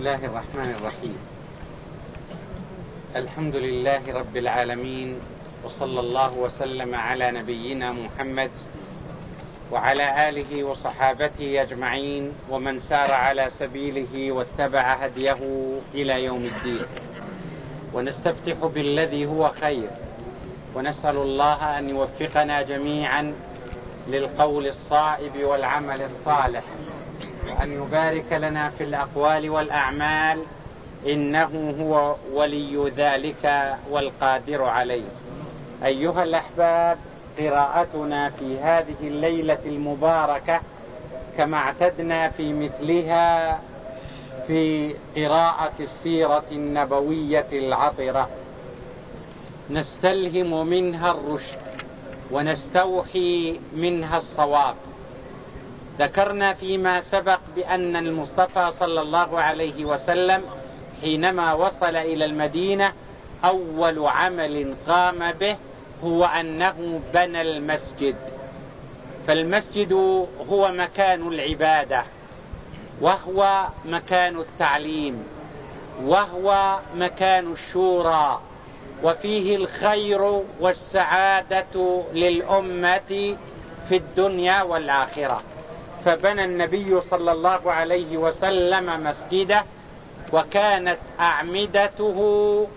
الله الرحمن الرحيم. الحمد لله رب العالمين وصلى الله وسلم على نبينا محمد وعلى آله وصحابته أجمعين ومن سار على سبيله واتبع هديه إلى يوم الدين. ونستفتح بالذي هو خير ونسأل الله أن يوفقنا جميعا للقول الصائب والعمل الصالح. وأن يبارك لنا في الأقوال والأعمال إنه هو ولي ذلك والقادر عليه. أيها الأحباب قراءتنا في هذه الليلة المباركة كما اعتدنا في مثلها في قراءة السيرة النبوية العطرة. نستلهم منها الرشد ونستوحي منها الصواب. ذكرنا فيما سبق بأن المصطفى صلى الله عليه وسلم حينما وصل إلى المدينة أول عمل قام به هو أنه بنى المسجد. فالمسجد هو مكان العبادة وهو مكان التعليم وهو مكان الشورى وفيه الخير والسعادة للأمة في الدنيا والآخرة. فبنى النبي صلى الله عليه وسلم مسجده وكانت أعمدته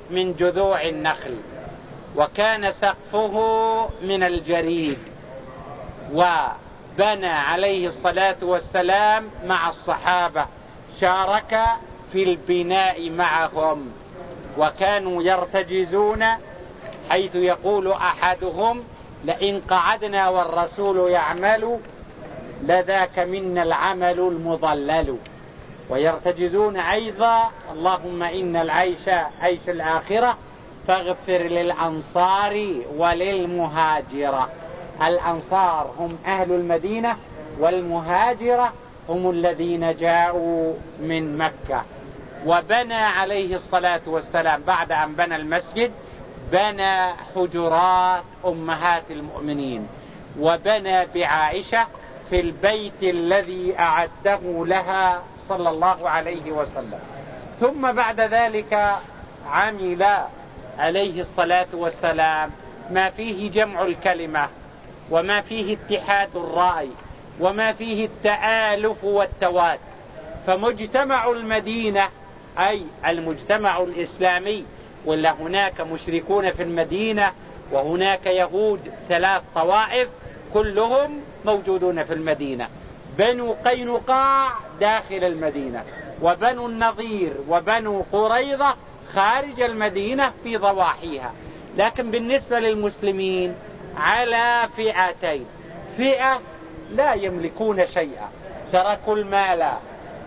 من جذوع النخل وكان سقفه من الجريد وبنى عليه الصلاة والسلام مع الصحابة شارك في البناء معهم وكانوا يرتجزون حيث يقول أحدهم لئن قعدنا والرسول يعمل لذاك منا العمل المضلل. ويرتجزون أيضا اللهم إن العيش عيش الآخرة فاغفر للأنصار وللمهاجرة. الأنصار هم أهل المدينة والمهاجرة هم الذين جاءوا من مكة. وبنى عليه الصلاة والسلام بعد أن بنى المسجد بنى حجرات أمهات المؤمنين. وبنى بعائشة في البيت الذي أعده لها صلى الله عليه وسلم. ثم بعد ذلك عمل عليه الصلاة والسلام. ما فيه جمع الكلمة وما فيه اتحاد الرأي وما فيه التآلف والتواد. فمجتمع المدينة أي المجتمع الإسلامي ولا هناك مشركون في المدينة وهناك يهود ثلاث طوائف كلهم موجودون في المدينة. بنو قينقاع داخل المدينة. وبنو النظير وبنو قريضة خارج المدينة في ضواحيها. لكن بالنسبة للمسلمين على فئتين. فئة لا يملكون شيئا. تركوا المال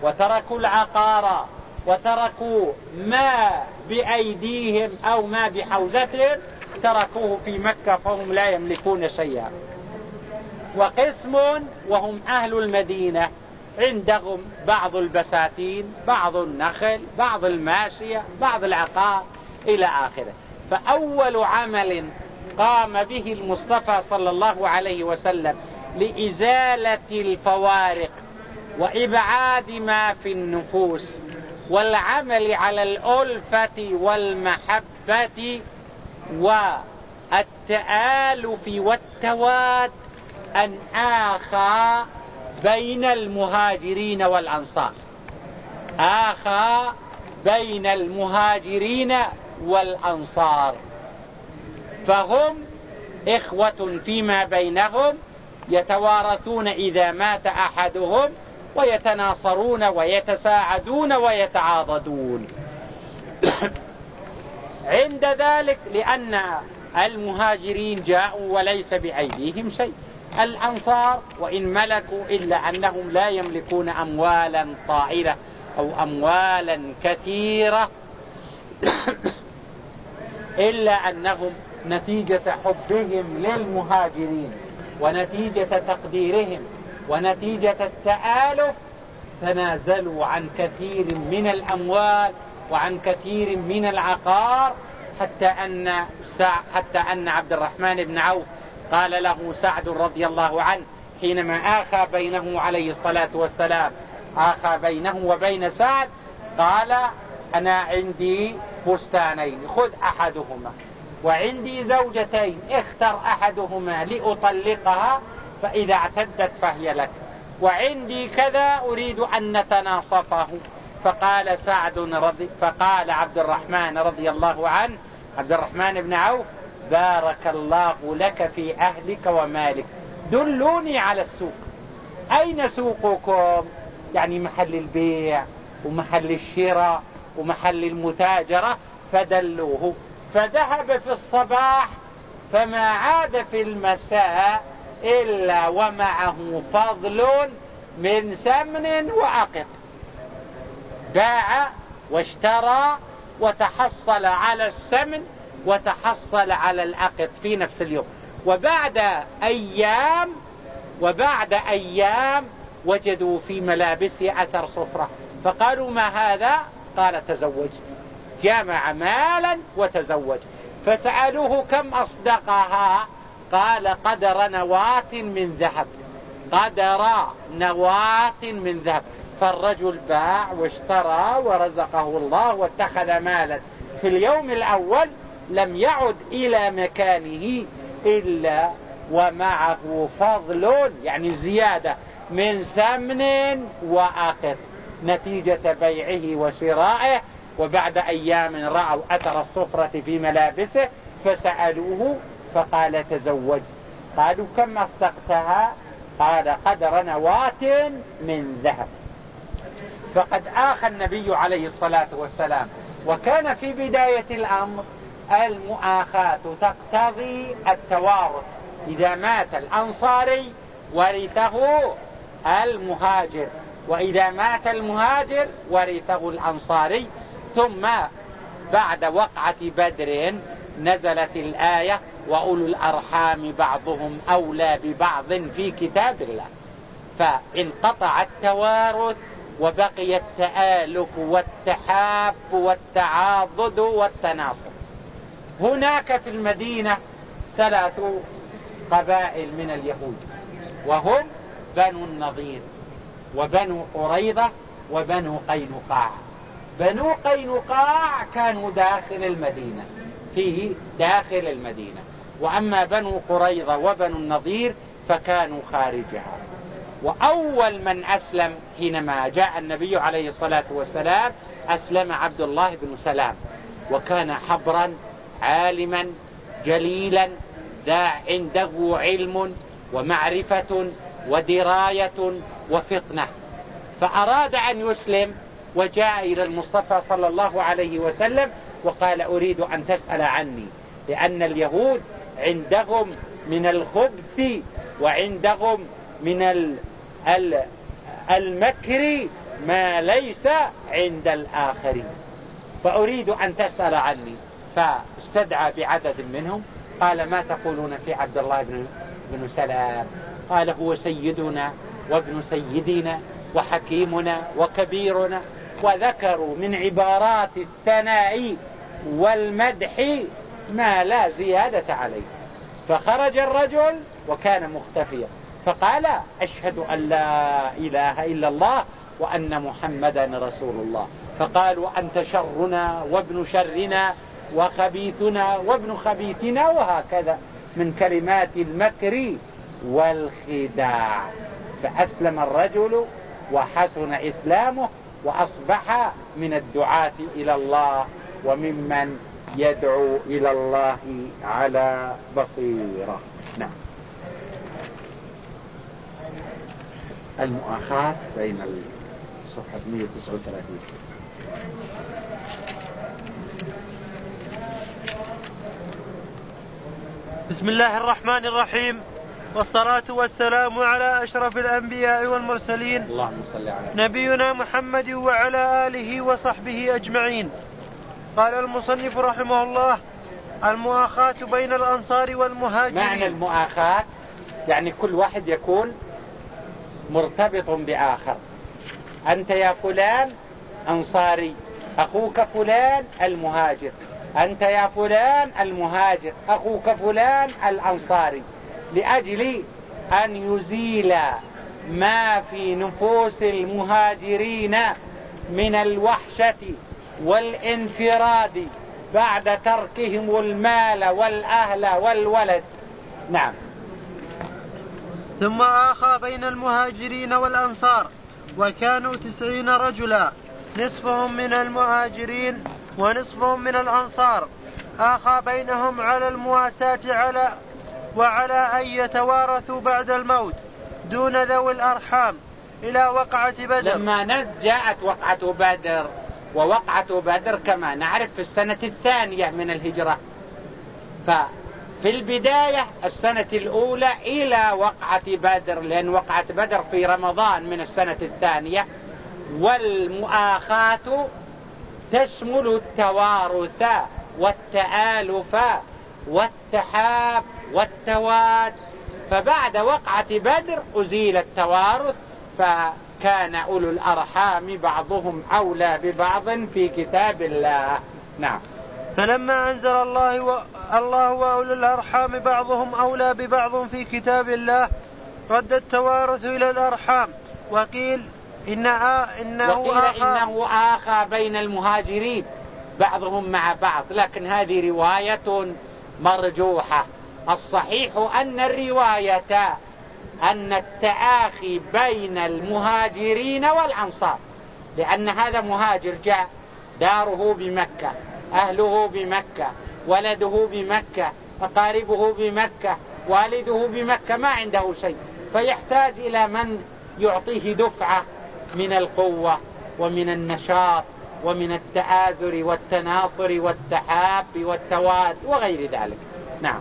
وتركوا العقار وتركوا ما بأيديهم أو ما بحوزتهم تركوه في مكة فهم لا يملكون شيئا. وقسم وهم أهل المدينة. عندهم بعض البساتين بعض النخل بعض الماشية بعض العقار إلى آخره. فأول عمل قام به المصطفى صلى الله عليه وسلم لإزالة الفوارق وإبعاد ما في النفوس والعمل على الألفة والمحبة والتآلف والتواد أن آخى بين المهاجرين والأنصار. آخى بين المهاجرين والأنصار. فهم إخوة فيما بينهم يتوارثون إذا مات أحدهم ويتناصرون ويتساعدون ويتعاضدون. عند ذلك لأن المهاجرين جاءوا وليس بأيديهم شيء. الأنصار وإن ملكوا إلا أنهم لا يملكون أموالا طائلة أو أموالا كثيرة إلا أنهم نتيجة حبهم للمهاجرين ونتيجة تقديرهم ونتيجة التآلف. تنازلوا عن كثير من الأموال وعن كثير من العقار حتى أن حتى أن عبد الرحمن بن عوف قال له سعد رضي الله عنه حينما آخى بينه عليه الصلاة والسلام. آخى بينه وبين سعد قال أنا عندي بستانين خذ أحدهما. وعندي زوجتين اختر أحدهما لأطلقها فإذا اعتدت فهي لك. وعندي كذا أريد أن نتناصفه. فقال سعد رضي فقال عبد الرحمن رضي الله عنه عبد الرحمن بن عوف بارك الله لك في أهلك ومالك. دلوني على السوق. أين سوقكم؟ يعني محل البيع ومحل الشراء ومحل المتاجرة. فدلوه. فذهب في الصباح فما عاد في المساء إلا ومعه فضل من سمن وعقد باع واشترى وتحصل على السمن وتحصل على العقد في نفس اليوم. وبعد أيام وبعد أيام وجدوا في ملابسه أثر صفرة. فقالوا ما هذا؟ قال تزوجت. جمع مالا وتزوج. فسألوه كم أصدقها؟ قال قدر نواة من ذهب. قدر نواة من ذهب. فالرجل باع واشترى ورزقه الله واتخذ مالا. في اليوم الأول لم يعد إلى مكانه إلا ومعه فضل يعني زيادة من سمن وآخر. نتيجة بيعه وشرائه وبعد أيام رأوا أثر الصفرة في ملابسه فسألوه فقال تزوجت قالوا كم أصدقتها؟ قال قدر نواة من ذهب. فقد آخى النبي عليه الصلاة والسلام. وكان في بداية الأمر المؤاخاة تقتضي التوارث. إذا مات الأنصاري ورثه المهاجر. وإذا مات المهاجر ورثه الأنصاري. ثم بعد وقعة بدر نزلت الآية وأولو الأرحام بعضهم أولى ببعض في كتاب الله. فانقطع التوارث وبقي التآلف والتحاب والتعاضد والتناصر هناك في المدينة ثلاث قبائل من اليهود وهم بنو النضير وبنو قريضة وبنو قينقاع. بنو قينقاع كانوا داخل المدينة فيه داخل المدينة. وأما بنو قريظة وبنو النضير فكانوا خارجها. وأول من أسلم حينما جاء النبي عليه الصلاة والسلام أسلم عبد الله بن سلام وكان حبرا عالما جليلا ذا عنده علم ومعرفة ودراية وفطنة. فأراد أن يسلم وجاء إلى المصطفى صلى الله عليه وسلم وقال أريد أن تسأل عني لأن اليهود عندهم من الخبث وعندهم من المكر ما ليس عند الآخرين. فأريد أن تسأل عني. فاستدعى بعدد منهم. قال ما تقولون في عبد الله بن, بن سلام؟ قال هو سيدنا وابن سيدنا وحكيمنا وكبيرنا وذكروا من عبارات الثناء والمدح ما لا زيادة عليه. فخرج الرجل وكان مختفيا. فقال أشهد أن لا إله إلا الله وأن محمدا رسول الله. فقالوا أنت شرنا وابن شرنا وخبيثنا وابن خبيثنا وهكذا من كلمات المكر والخداع. فأسلم الرجل وحسن إسلامه وأصبح من الدعاة إلى الله وممن يدعو إلى الله على بصيرة. نعم. المؤاخاة بين الصفحة 139 بسم الله الرحمن الرحيم. والصلاة والسلام على أشرف الأنبياء والمرسلين. اللهم صل على نبينا محمد وعلى آله وصحبه أجمعين. قال المصنف رحمه الله المؤاخاة بين الأنصار والمهاجرين. معنى المؤاخاة؟ يعني كل واحد يكون مرتبط بآخر. أنت يا فلان أنصاري أخوك فلان المهاجر. أنت يا فلان المهاجر أخوك فلان الأنصاري. لأجل أن يزيل ما في نفوس المهاجرين من الوحشة والانفراد بعد تركهم المال والأهل والولد. نعم. ثم آخى بين المهاجرين والأنصار وكانوا تسعين رجلا نصفهم من المهاجرين ونصفهم من الأنصار. آخى بينهم على المواساة على وعلى أن يتوارثوا بعد الموت دون ذوي الأرحام إلى وقعة بدر. لما جاءت وقعة بدر ووقعة بدر كما نعرف في السنة الثانية من الهجرة. ففي البداية السنة الأولى إلى وقعة بدر لأن وقعة بدر في رمضان من السنة الثانية والمؤاخاة تشمل التوارث والتآلف والتحاب والتواد. فبعد وقعة بدر أزيل التوارث فكان أولو الأرحام بعضهم أولى ببعض في كتاب الله. نعم. فلما أنزل الله و... الله وأولو الأرحام بعضهم أولى ببعض في كتاب الله رد التوارث إلى الأرحام. وقيل إن آ... إنه وقيل آخى إنه آخى بين المهاجرين. بعضهم مع بعض لكن هذه رواية مرجوحة. الصحيح أن الرواية أن التآخي بين المهاجرين والأنصار لأن هذا مهاجر جاء داره بمكة أهله بمكة ولده بمكة أقاربه بمكة والده بمكة ما عنده شيء. فيحتاج إلى من يعطيه دفعة من القوة ومن النشاط ومن التآزر والتناصر والتحاب والتواد وغير ذلك. نعم.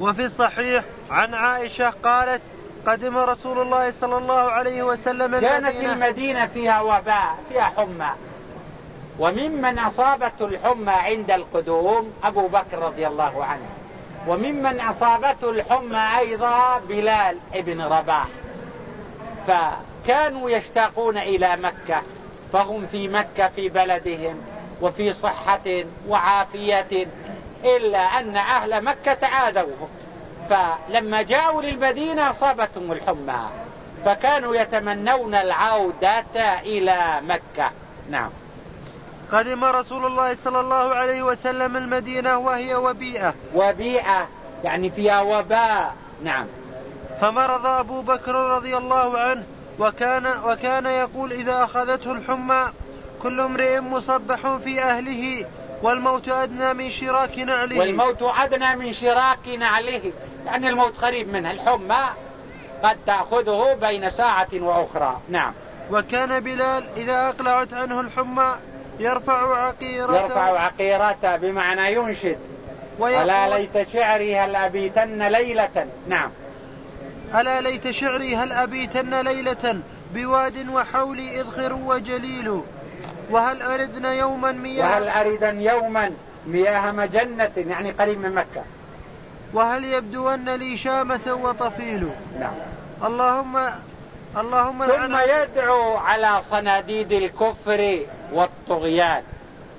وفي الصحيح عن عائشة قالت قدم رسول الله صلى الله عليه وسلم كانت المدينة, المدينة فيها وباء فيها حمى. وممن أصابته الحمى عند القدوم أبو بكر رضي الله عنه. وممن أصابته الحمى أيضا بلال ابن رباح. فكانوا يشتاقون إلى مكة فهم في مكة في بلدهم وفي صحة وعافية إلا أن أهل مكة عادوهم فلما جاءوا للمدينة أصابتهم الحمى فكانوا يتمنون العودة إلى مكة. نعم. قدم رسول الله صلى الله عليه وسلم المدينة وهي وبيئة. وبيئة يعني فيها وباء. نعم. فمرض أبو بكر رضي الله عنه وكان وكان يقول إذا أخذته الحمى كل امرئ مصبح في أهله والموت أدنى من شراك نعله. والموت أدنى من شراك نعله. يعني الموت قريب منها. الحمى قد تأخذه بين ساعة وأخرى. نعم. وكان بلال إذا أقلعت عنه الحمى يرفع عقيرته. يرفع عقيرته بمعنى ينشد. ألا ليت شعري هل أبيتن ليلة؟ نعم. ألا ليت شعري هل أبيتن ليلة بواد وحولي إذخر وجليل؟ وهل أردنا يوما مياه؟ وهل أردن يوما مياه مجنة؟ يعني قريب من مكة. وهل يبدون لي شامة وطفيل؟ نعم. اللهم اللهم ثم يدعو على صناديد الكفر والطغيان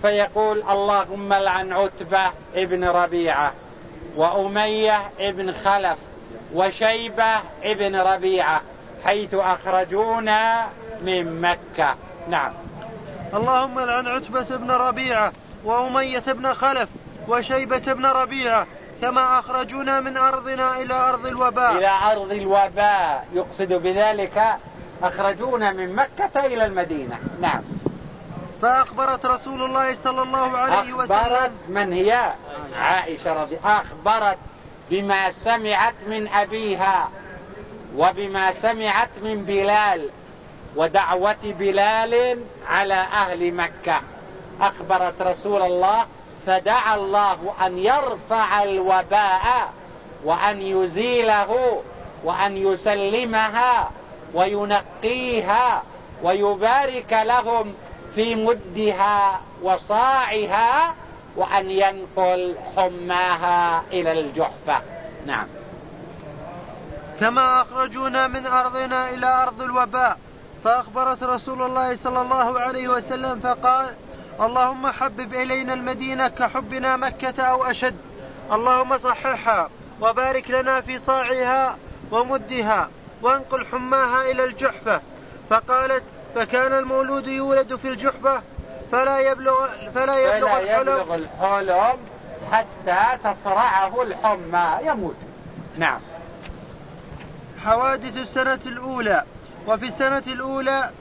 فيقول اللهم لعن عتبة ابن ربيعة وأمية ابن خلف وشيبة ابن ربيعة حيث أخرجونا من مكة. نعم. اللهم لعن عتبة بن ربيعة وأمية بن خلف وشيبة بن ربيعة كما أخرجونا من أرضنا إلى أرض الوباء. إلى أرض الوباء يقصد بذلك أخرجونا من مكة إلى المدينة. نعم. فأخبرت رسول الله صلى الله عليه وسلم أخبرت من هي؟ عائشة رضي أخبرت بما سمعت من أبيها وبما سمعت من بلال ودعوة بلال على أهل مكة. أخبرت رسول الله فدعا الله أن يرفع الوباء وأن يزيله وأن يسلمها وينقيها ويبارك لهم في مدها وصاعها وأن ينقل حماها إلى الجحفة. نعم. كما أخرجونا من أرضنا إلى أرض الوباء فأخبرت رسول الله صلى الله عليه وسلم فقال اللهم حبب إلينا المدينة كحبنا مكة أو أشد. اللهم صححها وبارك لنا في صاعها ومدها وانقل حماها إلى الجحفة. فقالت فكان المولود يولد في الجحفة؟ فلا يبلغ فلا يبلغ فلا الحلم. يبلغ الحلم حتى تصرعه الحمى. يموت. نعم. حوادث السنة الأولى. وفي السنة الأولى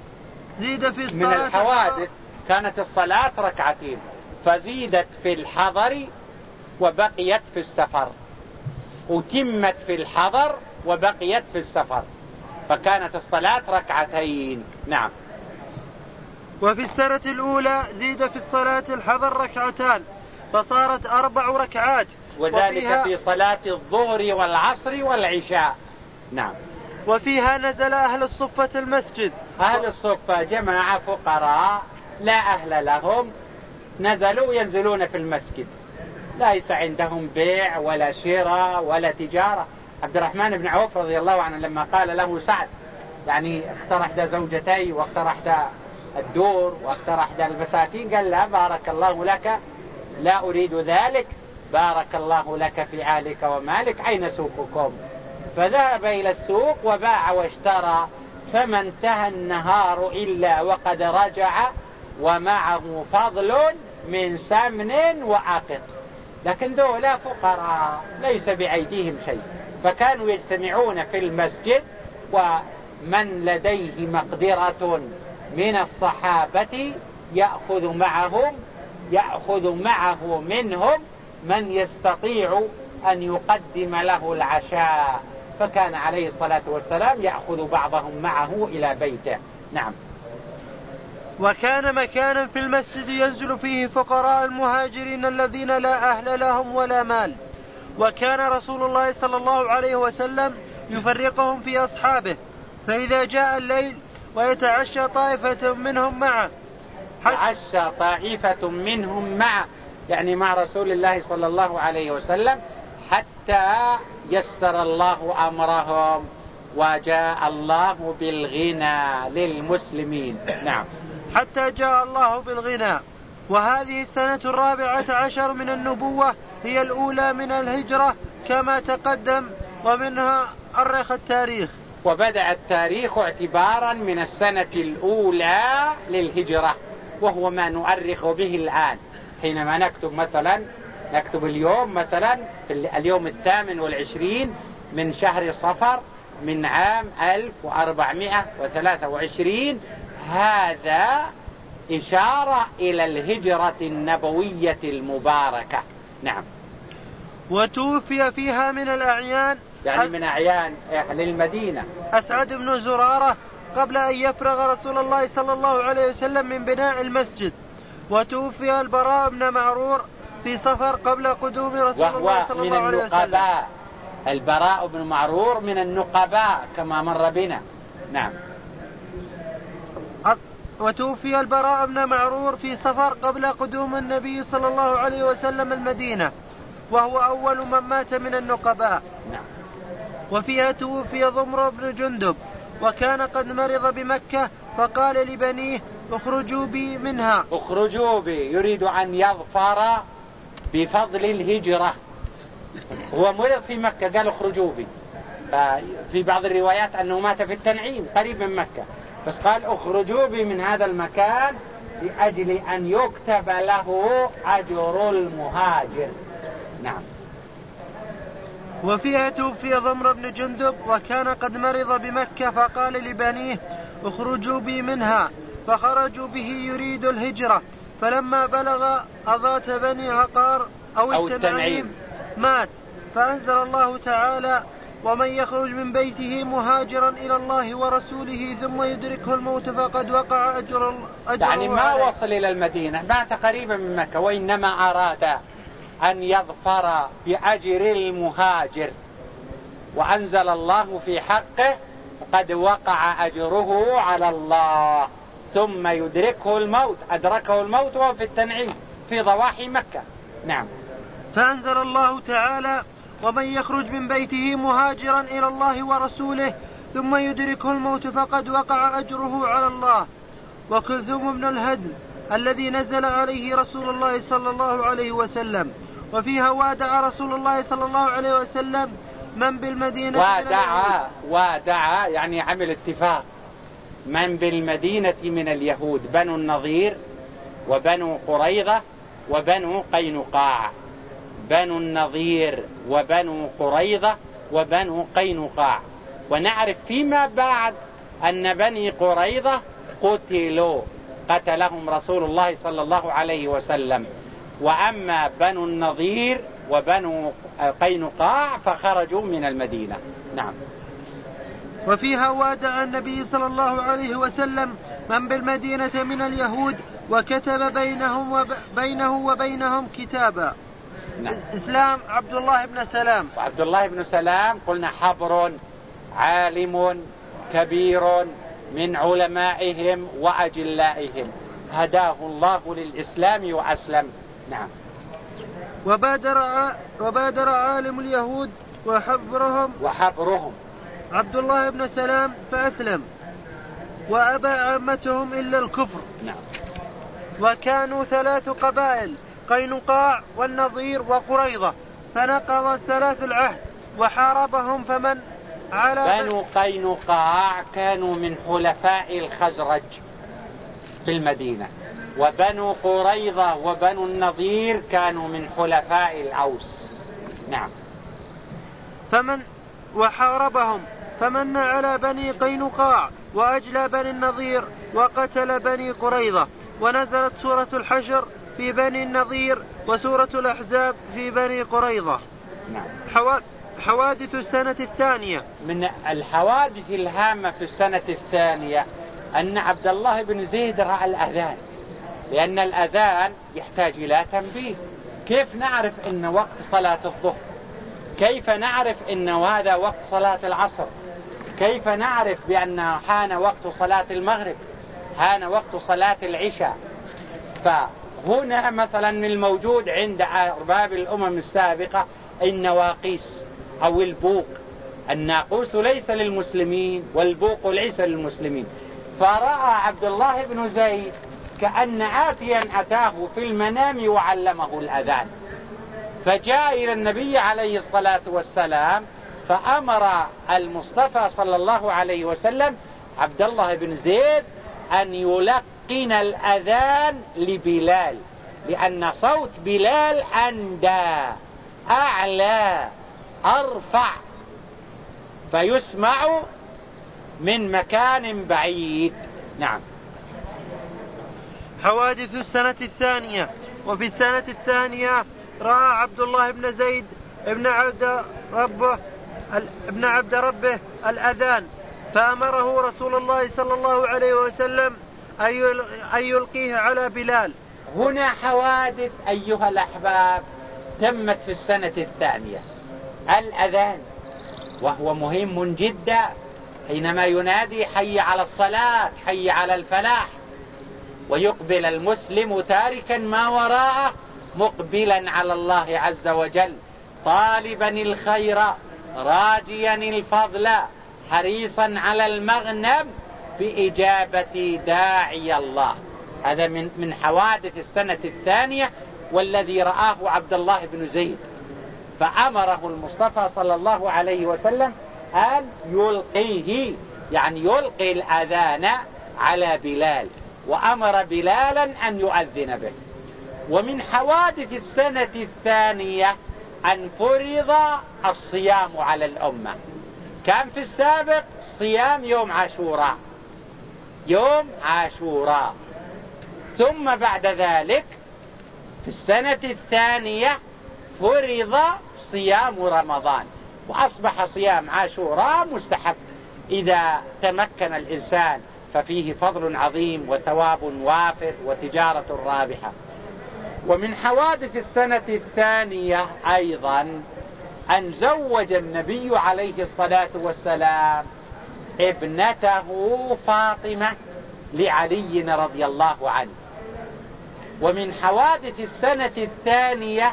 زيد في الصلاة من الحوادث كانت الصلاة ركعتين. فزيدت في الحضر وبقيت في السفر. أتمت في الحضر وبقيت في السفر. فكانت الصلاة ركعتين. نعم. وفي السنة الأولى زيد في الصلاة الحضر ركعتان فصارت أربع ركعات وذلك في صلاة الظهر والعصر والعشاء. نعم. وفيها نزل أهل الصفة المسجد. أهل الصفة جماعة فقراء لا أهل لهم نزلوا ينزلون في المسجد. ليس عندهم بيع ولا شراء ولا تجارة. عبد الرحمن بن عوف رضي الله عنه لما قال له سعد يعني احدى زوجتي واختار احدى الدور واختار احدى البساتين قال لا بارك الله لك لا أريد ذلك بارك الله لك في اهلك ومالك أين سوقكم؟ فذهب إلى السوق وباع واشترى فما انتهى النهار إلا وقد رجع ومعه فضل من سمن وعقد. لكن ذولا فقراء ليس بأيديهم شيء. فكانوا يجتمعون في المسجد ومن لديه مقدرة من الصحابة يأخذ معهم يأخذ معه منهم من يستطيع أن يقدم له العشاء. فكان عليه الصلاة والسلام يأخذ بعضهم معه إلى بيته. نعم. وكان مكانا في المسجد ينزل فيه فقراء المهاجرين الذين لا أهل لهم ولا مال. وكان رسول الله صلى الله عليه وسلم يفرقهم في أصحابه. فإذا جاء الليل ويتعشى طائفة منهم معه. تعشى طائفة منهم معه. يعني مع رسول الله صلى الله عليه وسلم حتى يسر الله أمرهم وجاء الله بالغنى للمسلمين. نعم. حتى جاء الله بالغنى. وهذه السنة الرابعة عشر من النبوة هي الأولى من الهجرة كما تقدم ومنها أرخ التاريخ. وبدأ التاريخ اعتبارا من السنة الأولى للهجرة وهو ما نؤرخ به الآن. حينما نكتب مثلا نكتب اليوم مثلا في اليوم الثامن والعشرين من شهر صفر من عام 1423 هذا إشارة إلى الهجرة النبوية المباركة. نعم. وتوفي فيها من الأعيان يعني من أعيان أهل المدينة. أسعد بن زرارة قبل أن يفرغ رسول الله صلى الله عليه وسلم من بناء المسجد وتوفي البراء بن معرور في سفر قبل قدوم رسول الله صلى الله عليه وسلم. البراء بن معرور من النقباء كما مر بنا. نعم. وتوفي البراء بن معرور في سفر قبل قدوم النبي صلى الله عليه وسلم المدينة وهو أول من مات من النقباء. نعم. وفيها توفي ضمر بن جندب وكان قد مرض بمكة فقال لبنيه اخرجوا بي منها. اخرجوا بي يريد أن يظفر بفضل الهجرة. هو مرض في مكة قال اخرجوا بي. في بعض الروايات أنه مات في التنعيم قريب من مكة. بس قال اخرجوا بي من هذا المكان لأجل أن يكتب له أجر المهاجر. نعم. وفيها توفي ضمر بن جندب وكان قد مرض بمكة فقال لبنيه اخرجوا بي منها فخرجوا به يريد الهجرة. فلما بلغ أضات بني عقار أو, أو التنعيم, مات. فأنزل الله تعالى ومن يخرج من بيته مهاجرا إلى الله ورسوله ثم يدركه الموت فقد وقع أجر, أجر يعني ما عليه. وصل إلى المدينة مات قريبا من مكة وإنما أراد أن يظفر بأجر المهاجر. وأنزل الله في حقه قد وقع أجره على الله ثم يدركه الموت أدركه الموت وهو في التنعيم في ضواحي مكة. نعم. فأنزل الله تعالى ومن يخرج من بيته مهاجرا إلى الله ورسوله ثم يدركه الموت فقد وقع أجره على الله. وكلثوم بن الهدل الذي نزل عليه رسول الله صلى الله عليه وسلم. وفيها وادع رسول الله صلى الله عليه وسلم من بالمدينة وادع وادع يعني عمل اتفاق. من بالمدينة من اليهود بنو النظير وبنو قريظة وبنو قينقاع. بنو النظير وبنو قريظة وبنو قينقاع. ونعرف فيما بعد أن بني قريظة قتلوا قتلهم رسول الله صلى الله عليه وسلم. وأما بنو النظير وبنو قينقاع فخرجوا من المدينة. نعم. وفيها وادع النبي صلى الله عليه وسلم من بالمدينة من اليهود وكتب بينهم وبينه وبينهم كتابا. نعم. إسلام عبد الله بن سلام. وعبد الله بن سلام قلنا حبر عالم كبير من علمائهم وأجلائهم. هداه الله للإسلام وأسلم. نعم. وبادر وبادر عالم اليهود وحبرهم وحبرهم عبد الله بن سلام فأسلم وأبى عامتهم إلا الكفر. نعم. وكانوا ثلاث قبائل قينقاع والنظير وقريضة فنقض الثلاث العهد وحاربهم فمن؟ على بنو قينقاع كانوا من حلفاء الخزرج في المدينة. وبنو قريظة وبنو النظير كانوا من حلفاء الأوس. نعم. فمن وحاربهم فمن على بني قينقاع وأجلى بني النظير وقتل بني قريظة. ونزلت سورة الحشر في بني النظير وسورة الأحزاب في بني قريظة. نعم. حوادث السنة الثانية. من الحوادث الهامة في السنة الثانية أن عبد الله بن زيد رأى الأذان. لأن الأذان يحتاج إلى تنبيه. كيف نعرف أن وقت صلاة الظهر؟ كيف نعرف أن هذا وقت صلاة العصر؟ كيف نعرف بأن حان وقت صلاة المغرب؟ حان وقت صلاة العشاء؟ فهنا مثلا من الموجود عند أرباب الأمم السابقة النواقيس أو البوق. الناقوس ليس للمسلمين والبوق ليس للمسلمين. فرأى عبد الله بن زيد كأن آتيا أتاه في المنام وعلمه الأذان. فجاء إلى النبي عليه الصلاة والسلام فأمر المصطفى صلى الله عليه وسلم عبد الله بن زيد أن يلقن الأذان لبلال لأن صوت بلال أندى أعلى أرفع فيسمع من مكان بعيد. نعم. حوادث السنة الثانية وفي السنة الثانية رأى عبد الله بن زيد ابن عبد ربه ابن عبد ربه الأذان فأمره رسول الله صلى الله عليه وسلم أن يلقيه على بلال. هنا حوادث أيها الأحباب تمت في السنة الثانية. الأذان وهو مهم جدا حينما ينادي حي على الصلاة حي على الفلاح. ويقبل المسلم تاركا ما وراءه مقبلا على الله عز وجل. طالبا الخير راجيا الفضل حريصا على المغنم بإجابة داعي الله. هذا من من حوادث السنة الثانية والذي رآه عبد الله بن زيد. فأمره المصطفى صلى الله عليه وسلم أن يلقيه يعني يلقي الأذان على بلال. وأمر بلالا أن يؤذن به. ومن حوادث السنة الثانية أن فرض الصيام على الأمة. كان في السابق صيام يوم عاشوراء. يوم عاشوراء. ثم بعد ذلك في السنة الثانية فرض صيام رمضان. وأصبح صيام عاشوراء مستحب إذا تمكن الإنسان ففيه فضل عظيم وثواب وافر وتجارة رابحة. ومن حوادث السنة الثانية أيضا أن زوج النبي عليه الصلاة والسلام ابنته فاطمة لعلي رضي الله عنه. ومن حوادث السنة الثانية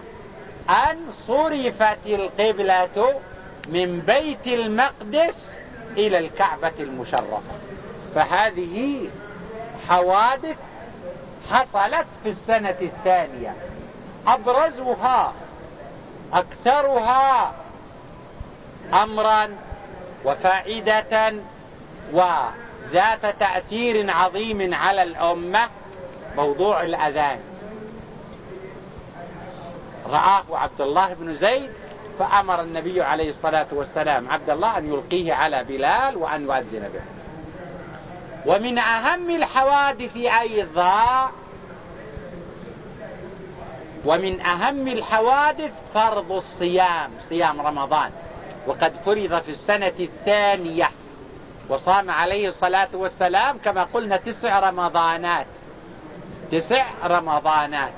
أن صرفت القبلة من بيت المقدس إلى الكعبة المشرفة. فهذه حوادث حصلت في السنة الثانية. أبرزها أكثرها أمرا وفائدة ذات تأثير عظيم على الأمة موضوع الأذان. رآه عبد الله بن زيد فأمر النبي عليه الصلاة والسلام عبد الله أن يلقيه على بلال وأن يؤذن به. ومن أهم الحوادث أيضا ومن أهم الحوادث فرض الصيام صيام رمضان. وقد فرض في السنة الثانية وصام عليه الصلاة والسلام كما قلنا تسع رمضانات. تسع رمضانات.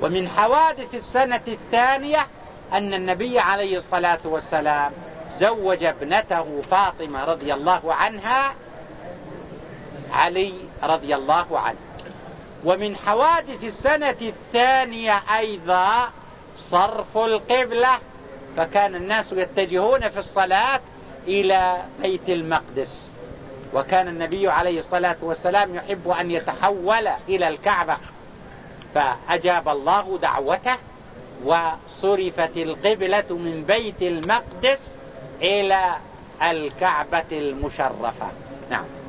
ومن حوادث السنة الثانية أن النبي عليه الصلاة والسلام زوج ابنته فاطمة رضي الله عنها علي رضي الله عنه. ومن حوادث السنة الثانية أيضا صرف القبلة فكان الناس يتجهون في الصلاة إلى بيت المقدس. وكان النبي عليه الصلاة والسلام يحب أن يتحول إلى الكعبة. فأجاب الله دعوته وصرفت القبلة من بيت المقدس إلى الكعبة المشرفة. نعم.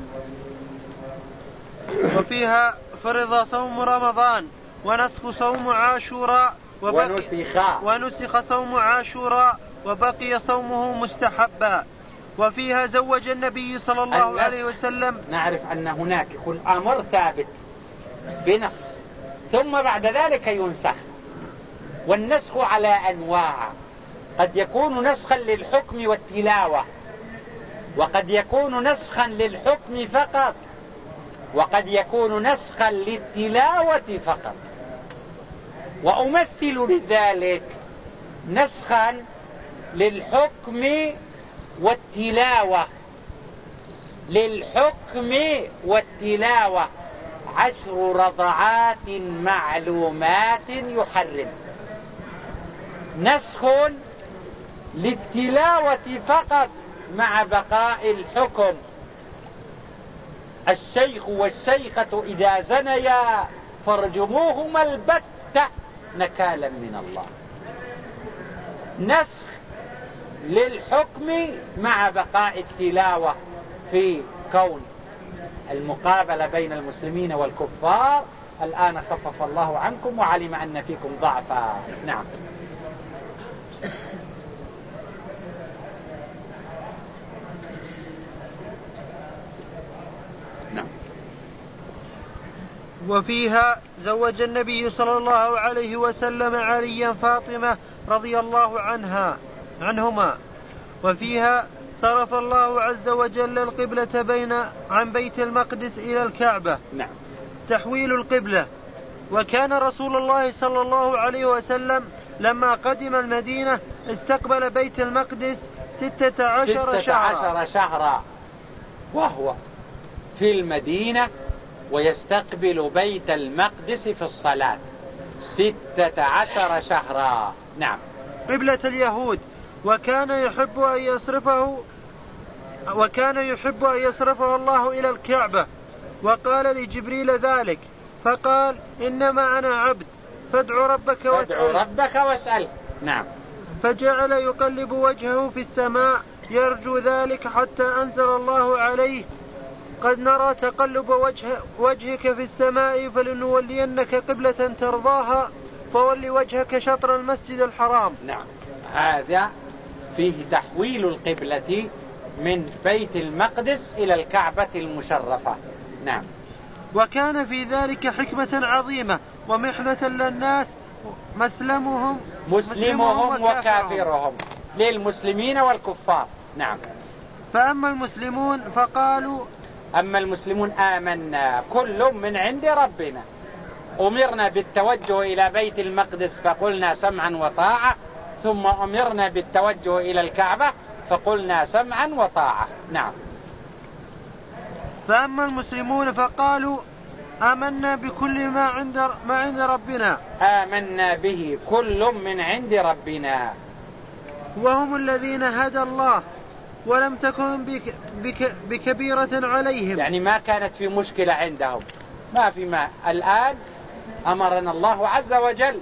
وفيها فرض صوم رمضان ونسخ صوم عاشوراء ونسخ. ونسخ صوم عاشوراء وبقي صومه مستحبا. وفيها زوج النبي صلى الله عليه وسلم. نعرف أن هناك أمر ثابت بنص ثم بعد ذلك ينسخ. والنسخ على أنواع. قد يكون نسخا للحكم والتلاوة وقد يكون نسخا للحكم فقط. وقد يكون نسخا للتلاوة فقط. وأمثل لذلك نسخا للحكم والتلاوة. للحكم والتلاوة. عشر رضعات معلومات يحرم. نسخ للتلاوة فقط مع بقاء الحكم. الشيخ والشيخة إذا زنيا فارجموهما البتة نكالا من الله. نسخ للحكم مع بقاء التلاوة في كون المقابلة بين المسلمين والكفار. الآن خفف الله عنكم وعلم أن فيكم ضعفا. نعم. وفيها زوج النبي صلى الله عليه وسلم عليا فاطمة رضي الله عنها عنهما. وفيها صرف الله عز وجل القبلة بين عن بيت المقدس إلى الكعبة. نعم. تحويل القبلة. وكان رسول الله صلى الله عليه وسلم لما قدم المدينة استقبل بيت المقدس ستة عشر ستة عشر شهرا. وهو في المدينة ويستقبل بيت المقدس في الصلاة ستة عشر شهرا. نعم. قبلة اليهود وكان يحب أن يصرفه وكان يحب أن يصرفه الله إلى الكعبة. وقال لجبريل ذلك فقال إنما أنا عبد فادع ربك واسأل. ربك واسأل. نعم. فجعل يقلب وجهه في السماء يرجو ذلك حتى أنزل الله عليه. قد نرى تقلب وجه وجهك في السماء فلنولينك قبلة ترضاها. فول وجهك شطر المسجد الحرام. نعم. هذا فيه تحويل القبلة من بيت المقدس إلى الكعبة المشرفة. نعم. وكان في ذلك حكمة عظيمة ومحنة للناس مسلمهم مسلمهم وكافرهم. للمسلمين والكفار. نعم. فأما المسلمون فقالوا أما المسلمون آمنا. كل من عند ربنا. أمرنا بالتوجه إلى بيت المقدس فقلنا سمعا وطاعة. ثم أمرنا بالتوجه إلى الكعبة فقلنا سمعا وطاعة. نعم. فأما المسلمون فقالوا آمنا بكل ما عند ما عند ربنا. آمنا به. كل من عند ربنا. وهم الذين هدى الله. ولم تكن بك بك بكبيرة عليهم. يعني ما كانت في مشكلة عندهم. ما في ما. الآن أمرنا الله عز وجل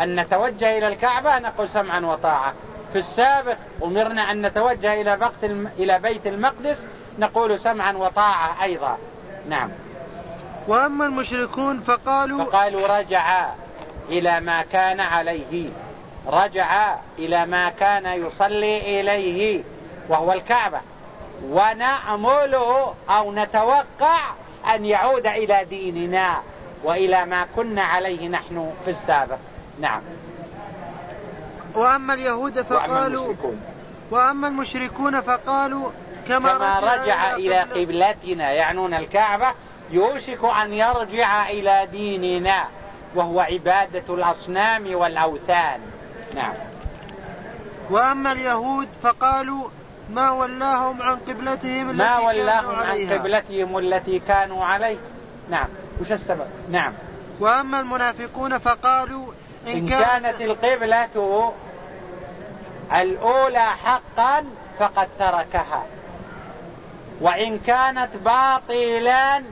أن نتوجه إلى الكعبة نقول سمعا وطاعة. في السابق أمرنا أن نتوجه إلى, بقت الم... إلى بيت المقدس نقول سمعا وطاعة أيضا. نعم. وأما المشركون فقالوا فقالوا رجع إلى ما كان عليه. رجع إلى ما كان يصلي إليه. وهو الكعبة. ونأمله أو نتوقع أن يعود إلى ديننا وإلى ما كنا عليه نحن في السابق. نعم. وأما اليهود فقالوا وأما المشركون فقالوا كما, كما رجع إلى قبلتنا يعنون الكعبة يوشك أن يرجع إلى ديننا وهو عبادة الأصنام والأوثان. نعم. وأما اليهود فقالوا ما ولاهم عن قبلتهم التي ما ولاهم عن قبلتهم التي كانوا عليه نعم. وش السبب؟ نعم. وأما المنافقون فقالوا إن, إن كانت القبلة الأولى حقا فقد تركها. وإن كانت باطلا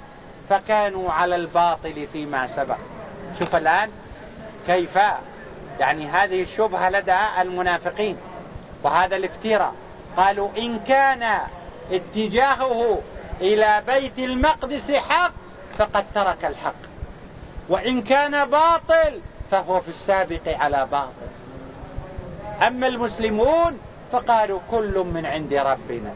فكانوا على الباطل فيما سبق. شوف الآن كيف يعني هذه الشبهة لدى المنافقين. وهذا الافتراء. قالوا إن كان اتجاهه إلى بيت المقدس حق فقد ترك الحق. وإن كان باطل فهو في السابق على باطل. أما المسلمون فقالوا كل من عند ربنا.